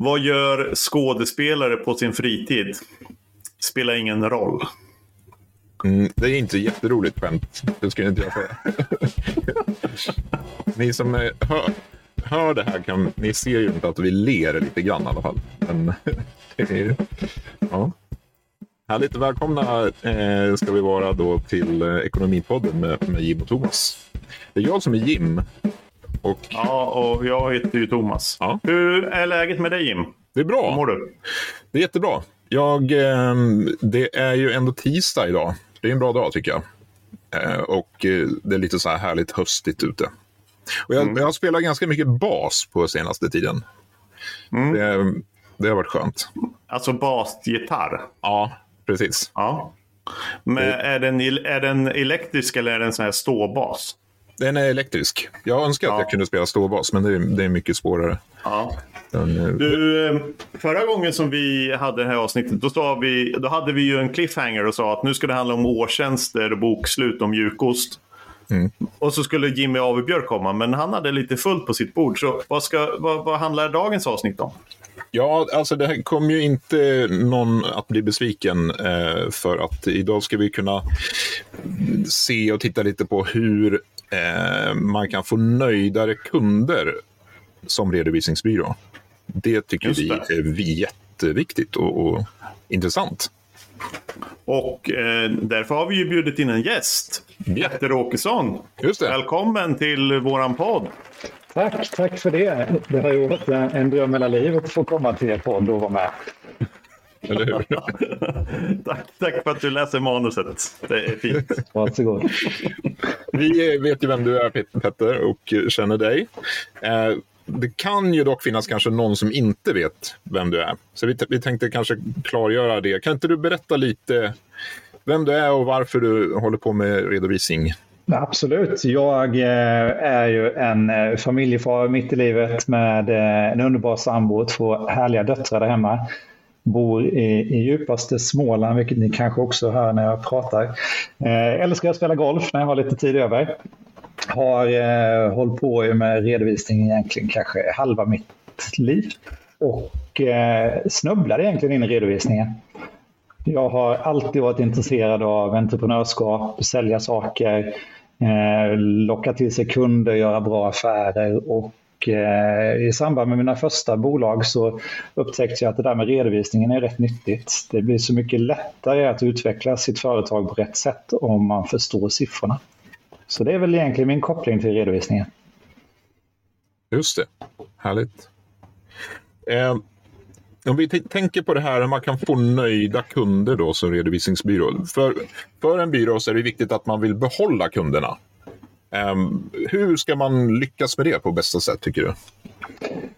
Vad gör skådespelare på sin fritid? Spelar ingen roll. Mm, det är inte jätteroligt skämt. Det skulle inte jag säga. ni som eh, hör, hör det här, kan, ni ser ju inte att vi ler lite grann i alla fall. Men, är, ja. Härligt. Välkomna eh, ska vi vara då till eh, Ekonomipodden med, med Jim och Thomas. Det är jag som är Jim. Och, Ja, och jag heter ju Thomas. Ja. Hur är läget med dig Jim? det är Hur bra. mår du? Det är jättebra. Jag, eh, det är ju ändå tisdag idag. Det är en bra dag tycker jag. Eh, och eh, det är lite så här härligt höstigt ute. Och jag, jag har spelat ganska mycket bas på senaste tiden. Det, det har varit skönt. Alltså basgitarr? Ja, precis. Ja. Men är den, är den elektrisk eller är den sån här ståbas? Den är elektrisk. Jag önskar att Ja. jag kunde spela ståbas, men det är, det är mycket svårare. Ja. Den, eh, Du, eh, förra gången som vi hade det här avsnittet, då, sa vi, då hade vi ju en cliffhanger och sa att nu ska det handla om årstjänster och bokslut om mjukost. Och så skulle Jimmy Avebjörk komma, men han hade lite fullt på sitt bord. Så vad, ska, vad, vad handlar dagens avsnitt om? Ja, alltså det här kommer ju inte någon att bli besviken eh, för att idag ska vi kunna se och titta lite på hur eh, man kan få nöjdare kunder som redovisningsbyrå. Det tycker Just vi det. är jätteviktigt och, och intressant. Och eh, därför har vi ju bjudit in en gäst. Petter Åkesson. Just det. Välkommen till våran podd. Tack, tack för det. Det har ju varit en, en dröm hela livet att få komma till er podd och vara med. Eller hur? tack, tack för att du läser manuset. Det är fint. Varsågod. Vi vet ju vem du är, Pet- Petter, och känner dig. Eh, Det kan ju dock finnas kanske någon som inte vet vem du är. Så vi, vi tänkte kanske klargöra det. Kan inte du berätta lite vem du är och varför du håller på med redovisning? Absolut. Jag eh, är ju en eh, familjefar mitt i livet med en underbar sambo och två härliga döttrar där hemma. Bor i, i djupaste Småland, vilket ni kanske också hör när jag pratar. Eh, älskar att spela golf när jag har lite tid över. Har eh, hållit på med redovisning egentligen kanske halva mitt liv. Och eh, snubblade egentligen in i redovisningen. Jag har alltid varit intresserad av entreprenörskap, sälja saker, eh, locka till sig kunder, göra bra affärer. Och eh, I samband med mina första bolag så upptäckte jag att det där med redovisningen är rätt nyttigt. Det blir så mycket lättare att utveckla sitt företag på rätt sätt om man förstår siffrorna. Så det är väl egentligen min koppling till redovisningen. Just det. Härligt. Eh, om vi tänker på det här hur man kan få nöjda kunder då som redovisningsbyrå. För, för en byrå så är det viktigt att man vill behålla kunderna. Um, hur ska man lyckas med det på bästa sätt tycker du?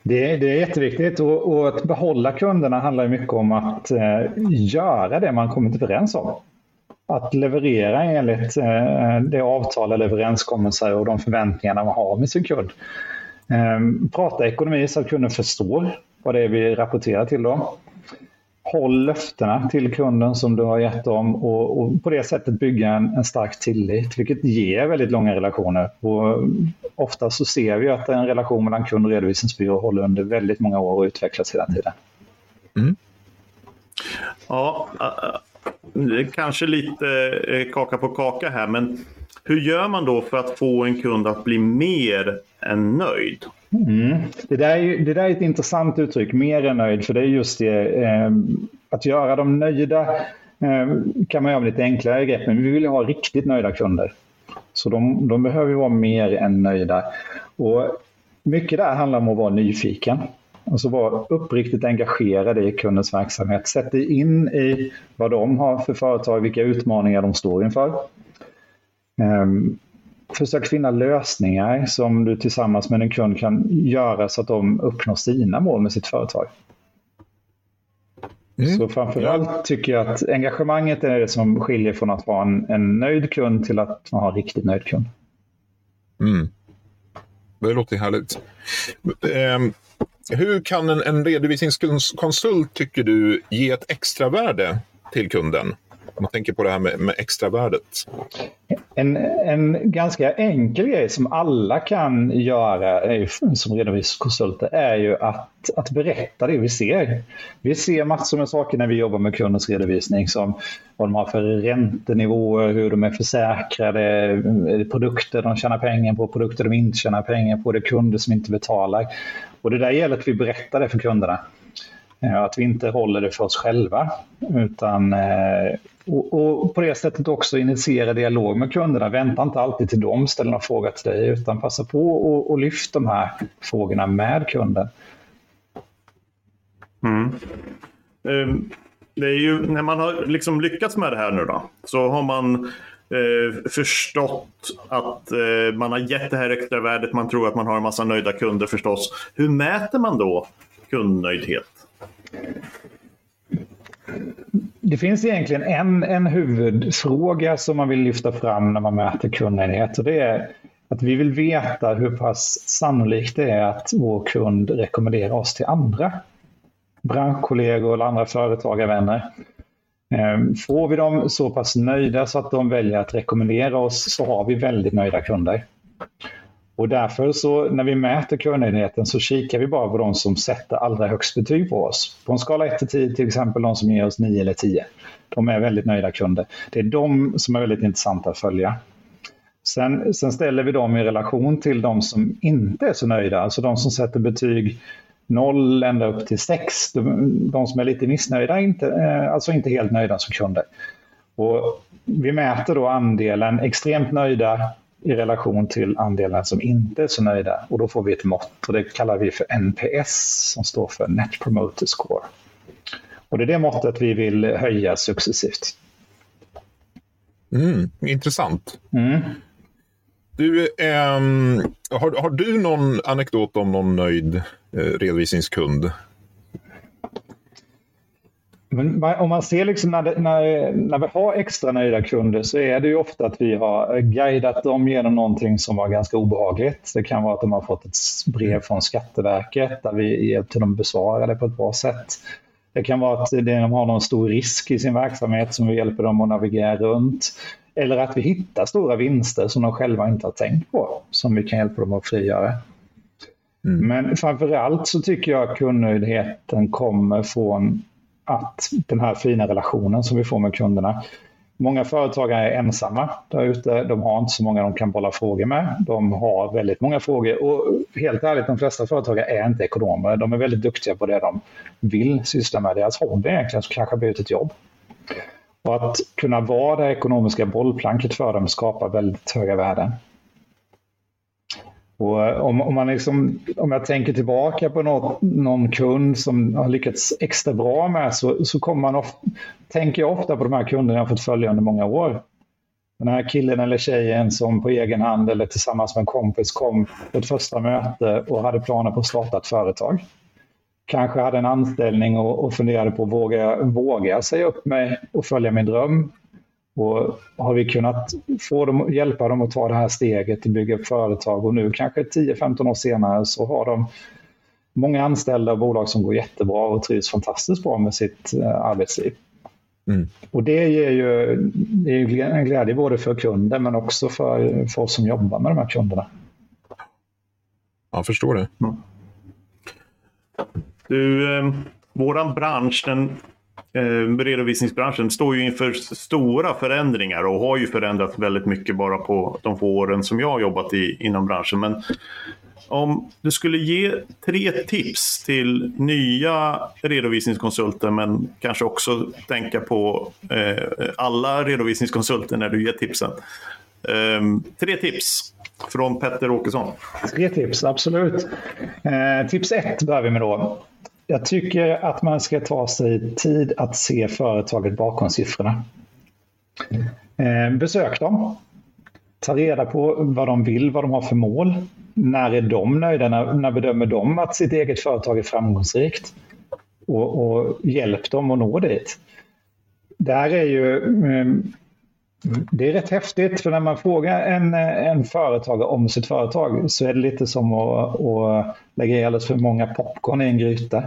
Det, det är jätteviktigt och, och att behålla kunderna handlar mycket om att eh, göra det man kommit överens om. Att leverera enligt eh, det avtal eller överenskommelser och de förväntningarna man har med sin kund. Eh, prata ekonomi så att kunden förstår vad det är vi rapporterar till dem. Håll löftena till kunden som du har gett dem och, och på det sättet bygga en, en stark tillit, vilket ger väldigt långa relationer. Och ofta så ser vi att en relation mellan kund och redovisningsbyrå håller under väldigt många år och utvecklas hela tiden. Ja, äh, det är kanske lite eh, kaka på kaka här, men hur gör man då för att få en kund att bli mer än nöjd? Mm. Det, där är, ju- det där är ett intressant uttryck, mer än nöjd, för det är just det. Eh, att göra dem nöjda eh, kan man göra med lite enklare grepp, men vi vill ju ha riktigt nöjda kunder. Så de, de behöver ju vara mer än nöjda. Och mycket där handlar om att vara nyfiken. Alltså vara uppriktigt engagerad i kundens verksamhet. Sätt dig in i vad de har för företag, vilka utmaningar de står inför. Ehm, Försök finna lösningar som du tillsammans med en kund kan göra så att de uppnår sina mål med sitt företag. Mm. Så framförallt tycker jag att engagemanget är det som skiljer från att vara en, en nöjd kund till att man har en riktigt nöjd kund. Mm. Det låter härligt. Ehm, hur kan en, en redovisningskonsult, tycker du, ge ett extra värde till kunden? Om man tänker på det här med, med extravärdet. En, en ganska enkel grej som alla kan göra som redovisningskonsulter är ju att, att berätta det vi ser. Vi ser massor med saker när vi jobbar med kundens redovisning som vad de har för räntenivåer, hur de är försäkrade, produkter de tjänar pengar på, produkter de inte tjänar pengar på, det är kunder som inte betalar. Och det där gäller att vi berättar det för kunderna. Eh, att vi inte håller det för oss själva. Utan, eh, och, och på det sättet också initiera dialog med kunderna. Vänta inte alltid till dem, ställer en fråga till dig utan passa på och, och lyft de här frågorna med kunden. Mm. Ehm, det är ju när man har liksom lyckats med det här nu då så har man eh, förstått att eh, man har gett det här extra värdet. Man tror att man har en massa nöjda kunder förstås. Hur mäter man då kundnöjdhet? Det finns egentligen en, en huvudfråga som man vill lyfta fram när man mäter kundnöjdhet och det är att vi vill veta hur pass sannolikt det är att vår kund rekommenderar oss till andra branschkollegor eller andra företagarvänner. Ehm, får vi dem så pass nöjda så att de väljer att rekommendera oss så har vi väldigt nöjda kunder. Och därför så när vi mäter kundnöjdheten så kikar vi bara på de som sätter allra högst betyg på oss. På en skala 1 till 10 till exempel de som ger oss 9 eller 10. De är väldigt nöjda kunder. Det är de som är väldigt intressanta att följa. Sen, sen ställer vi dem i relation till de som inte är så nöjda, alltså de som sätter betyg 0 ända upp till 6. De, de som är lite missnöjda, inte, eh, alltså inte helt nöjda som kunder. Och vi mäter då andelen extremt nöjda i relation till andelen som inte är så nöjda. Och då får vi ett mått och det kallar vi för NPS som står för Net Promoter Score. Och det är det måttet vi vill höja successivt. Mm, intressant. Mm. Du, ähm, har, har du någon anekdot om någon nöjd eh, redovisningskund? Men om man ser liksom när, det, när, när vi har extra nöjda kunder så är det ju ofta att vi har guidat dem genom någonting som var ganska obehagligt. Det kan vara att de har fått ett brev från Skatteverket där vi hjälpte dem besvara det på ett bra sätt. Det kan vara att de har någon stor risk i sin verksamhet som vi hjälper dem att navigera runt. Eller att vi hittar stora vinster som de själva inte har tänkt på, som vi kan hjälpa dem att frigöra. Mm. Men framför allt så tycker jag att kundnöjdheten kommer från att den här fina relationen som vi får med kunderna. Många företagare är ensamma där ute. De har inte så många de kan bolla frågor med. De har väldigt många frågor och helt ärligt, de flesta företagare är inte ekonomer. De är väldigt duktiga på det de vill syssla med. Deras hobby egentligen som kanske har blivit ett jobb. Och att kunna vara det ekonomiska bollplanket för dem skapar väldigt höga värden. Och eh, om, om, man liksom, om jag tänker tillbaka på något, någon kund som har lyckats extra bra med så, så kommer man ofta, tänker jag ofta på de här kunderna jag har fått följa under många år. Den här killen eller tjejen som på egen hand eller tillsammans med en kompis kom på ett första möte och hade planer på att starta ett företag. Kanske hade en anställning och, och funderade på våga, våga säga upp mig och följa min dröm. Och har vi kunnat få dem, hjälpa dem att ta det här steget och bygga företag och nu kanske 10-15 år senare så har de många anställda och bolag som går jättebra och trivs fantastiskt bra med sitt uh, arbetsliv. Mm. Och det ger ju det är en glädje både för kunden men också för, för oss som jobbar med de här kunderna. Jag förstår det. Mm. Du, eh, våran bransch, den eh, redovisningsbranschen står ju inför stora förändringar och har ju förändrats väldigt mycket bara på de få åren som jag har jobbat i, inom branschen. Men om du skulle ge tre tips till nya redovisningskonsulter men kanske också tänka på eh, alla redovisningskonsulter när du ger tipsen. Eh, tre tips från Petter Åkesson. Tre tips, absolut. Eh, tips ett börjar vi med då. Jag tycker att man ska ta sig tid att se företaget bakom siffrorna. Eh, besök dem. Ta reda på vad de vill, vad de har för mål. När är de nöjda? När, när bedömer de att sitt eget företag är framgångsrikt? Och, och hjälp dem att nå dit. Där är ju eh, det är rätt häftigt för när man frågar en, en företagare om sitt företag så är det lite som att, att lägga i alldeles för många popcorn i en gryta.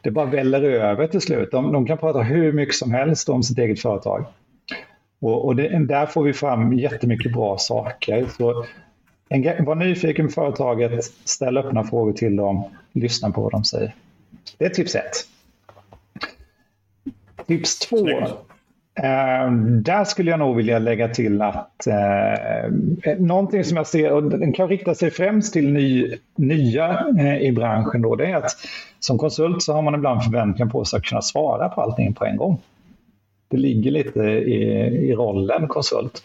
det bara väller över till slut. De, de kan prata hur mycket som helst om sitt eget företag. Och, och det, där får vi fram jättemycket bra saker. Så en, var nyfiken på företaget, ställ öppna frågor till dem, lyssna på vad de säger. Det är tips ett. Tips två. Eh, där skulle jag nog vilja lägga till att eh, eh, någonting som jag ser, och den kan rikta sig främst till ny, nya eh, i branschen, då, det är att som konsult så har man ibland förväntningar på sig att kunna svara på allting på en gång. Det ligger lite i, i rollen konsult.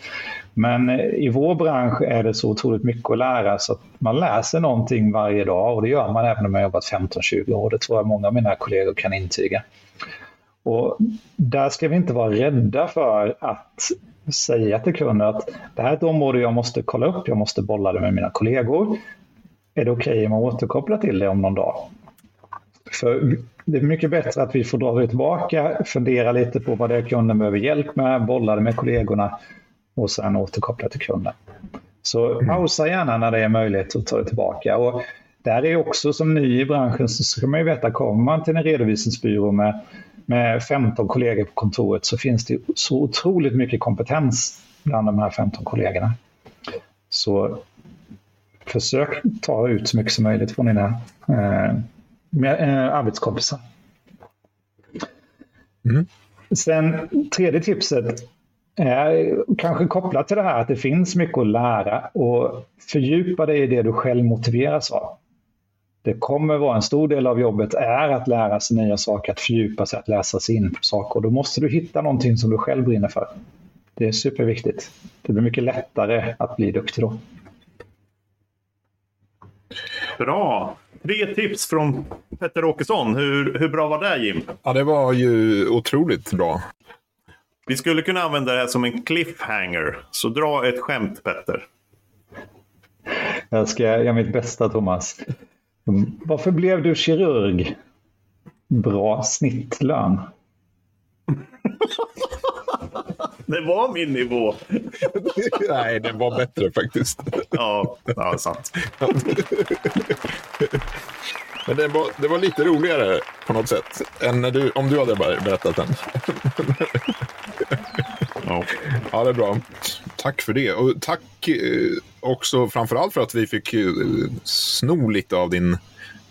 Men eh, i vår bransch är det så otroligt mycket att lära så att man läser någonting varje dag och det gör man även om man har jobbat 15-20 år. Det tror jag många av mina kollegor kan intyga. Och där ska vi inte vara rädda för att säga till kunden att det här är ett område jag måste kolla upp, jag måste bolla det med mina kollegor. Är det okej okay om man återkopplar till det om någon dag? För det är mycket bättre att vi får dra det tillbaka, fundera lite på vad det är kunden behöver hjälp med, bolla det med kollegorna och sen återkoppla till kunden. Så mm. pausa gärna när det är möjligt att ta det tillbaka. Och där är också som ny i branschen så ska man ju veta, kommer man till en redovisningsbyrå med, med 15 kollegor på kontoret så finns det så otroligt mycket kompetens bland de här 15 kollegorna. Så försök ta ut så mycket som möjligt från dina eh, eh, arbetskompisar. Mm. Sen tredje tipset är kanske kopplat till det här att det finns mycket att lära och fördjupa dig i det du själv motiveras av. Det kommer vara en stor del av jobbet är att lära sig nya saker, att fördjupa sig, att läsa sig in på saker. Och då måste du hitta någonting som du själv brinner för. Det är superviktigt. Det blir mycket lättare att bli duktig då. Bra! Tre tips från Petter Åkesson. Hur, hur bra var det Jim? Ja, det var ju otroligt bra. Vi skulle kunna använda det här som en cliffhanger. Så dra ett skämt Petter. Jag ska göra mitt bästa Thomas. Varför blev du kirurg? Bra snittlön. Det var min nivå. Nej, den var bättre faktiskt. Ja, ja sant. Men det var, det var lite roligare på något sätt än när du, om du hade berättat den. Ja. ja, det är bra. Tack för det. Och tack eh, också framförallt för att vi fick eh, sno lite av din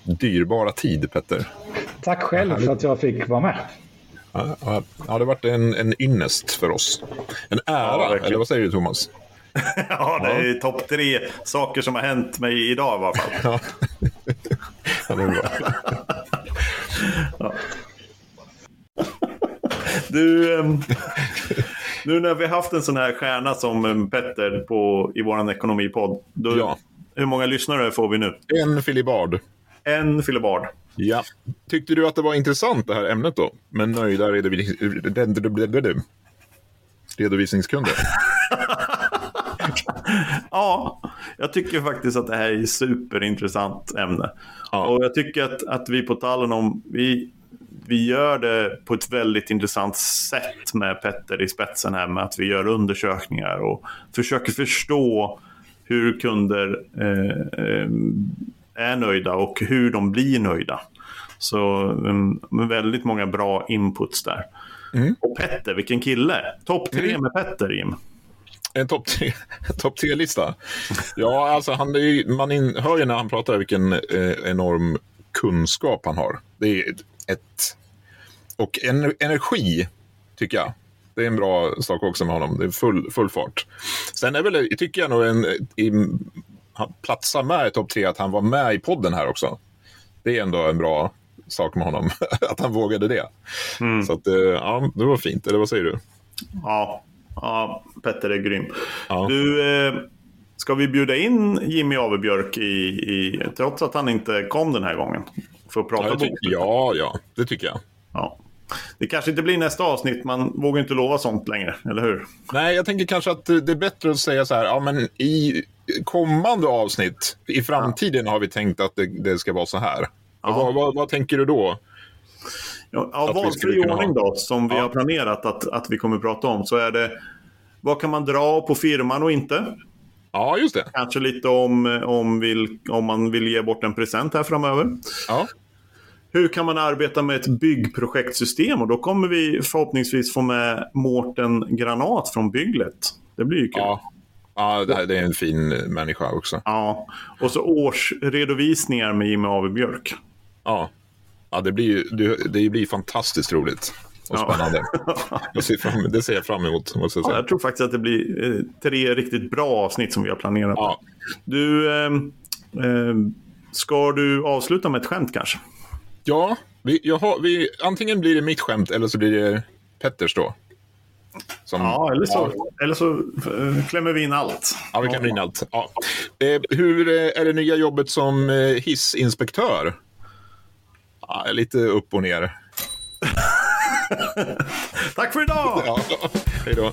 dyrbara tid, Petter. Tack själv för att jag fick vara med. Ja, ja, det har varit en, en ynnest för oss. En ära, ja, eller vad säger du Thomas? ja, det är ja. topp tre saker som har hänt mig idag i alla fall. ja. ja, det är bra. ja. Du, um, nu när vi har haft en sån här stjärna som Petter på, i vår ekonomipodd. Då, ja. Hur många lyssnare får vi nu? En filibard. En filibard. Ja. Tyckte du att det var intressant det här ämnet då? Med nöjda redovisningskunder? ja, jag tycker faktiskt att det här är ett superintressant ämne. Ja. Och jag tycker att, att vi på Talenom, vi, vi gör det på ett väldigt intressant sätt med Petter i spetsen här med att vi gör undersökningar och försöker förstå hur kunder eh, eh, är nöjda och hur de blir nöjda. Så um, väldigt många bra inputs där. Mm. Och Petter, vilken kille! Topp tre mm. med Petter, Jim. En topp tre, top tre-lista? Ja, alltså han är, man in, hör ju när han pratar vilken eh, enorm kunskap han har. Det är ett... Och en, energi, tycker jag. Det är en bra sak också med honom. Det är full, full fart. Sen är väl, tycker jag nog en, i, han platsar med i topp tre att han var med i podden här också. Det är ändå en bra sak med honom, att han vågade det. Mm. Så att, eh, ja, det var fint, eller vad säger du? Ja, ja Petter är grym. Ja. Du, eh, ska vi bjuda in Jimmy Avebjörk i, i, trots att han inte kom den här gången? För att prata ja, bok? Ja, ja, det tycker jag. Ja. Det kanske inte blir nästa avsnitt, man vågar inte lova sånt längre, eller hur? Nej, jag tänker kanske att det är bättre att säga så här, ja men i kommande avsnitt, i framtiden har vi tänkt att det, det ska vara så här. Ja. Vad, vad, vad, tänker du då? Ja, valfri ordning då, som vi ja. har planerat att, att vi kommer att prata om, så är det vad kan man dra på firman och inte? Ja, just det. Kanske lite om, om, vill, om man vill ge bort en present här framöver. Ja. Hur kan man arbeta med ett byggprojektsystem? Och då kommer vi förhoppningsvis få med Mårten Granat från Bygglet. Det blir ju kul. Ja, ja det, är en fin människa också. Ja, och så årsredovisningar med Jimmy Ave Björk. Ja, ja det, blir, det, det blir fantastiskt roligt och spännande. Ser fram, det ser jag fram emot. Jag. Ja, jag tror faktiskt att det blir eh, tre riktigt bra avsnitt som vi har planerat. Ja. Du, eh, ska du avsluta med ett skämt kanske? Ja, vi, jag har, vi, antingen blir det mitt skämt eller så blir det Petters då. Som, ja, eller så, ja. Eller så uh, klämmer vi in allt. Ja, vi klämmer in allt. Ja. Eh, hur är det nya jobbet som eh, hissinspektör? Ja, lite upp och ner. Tack för idag! Ja, hej då.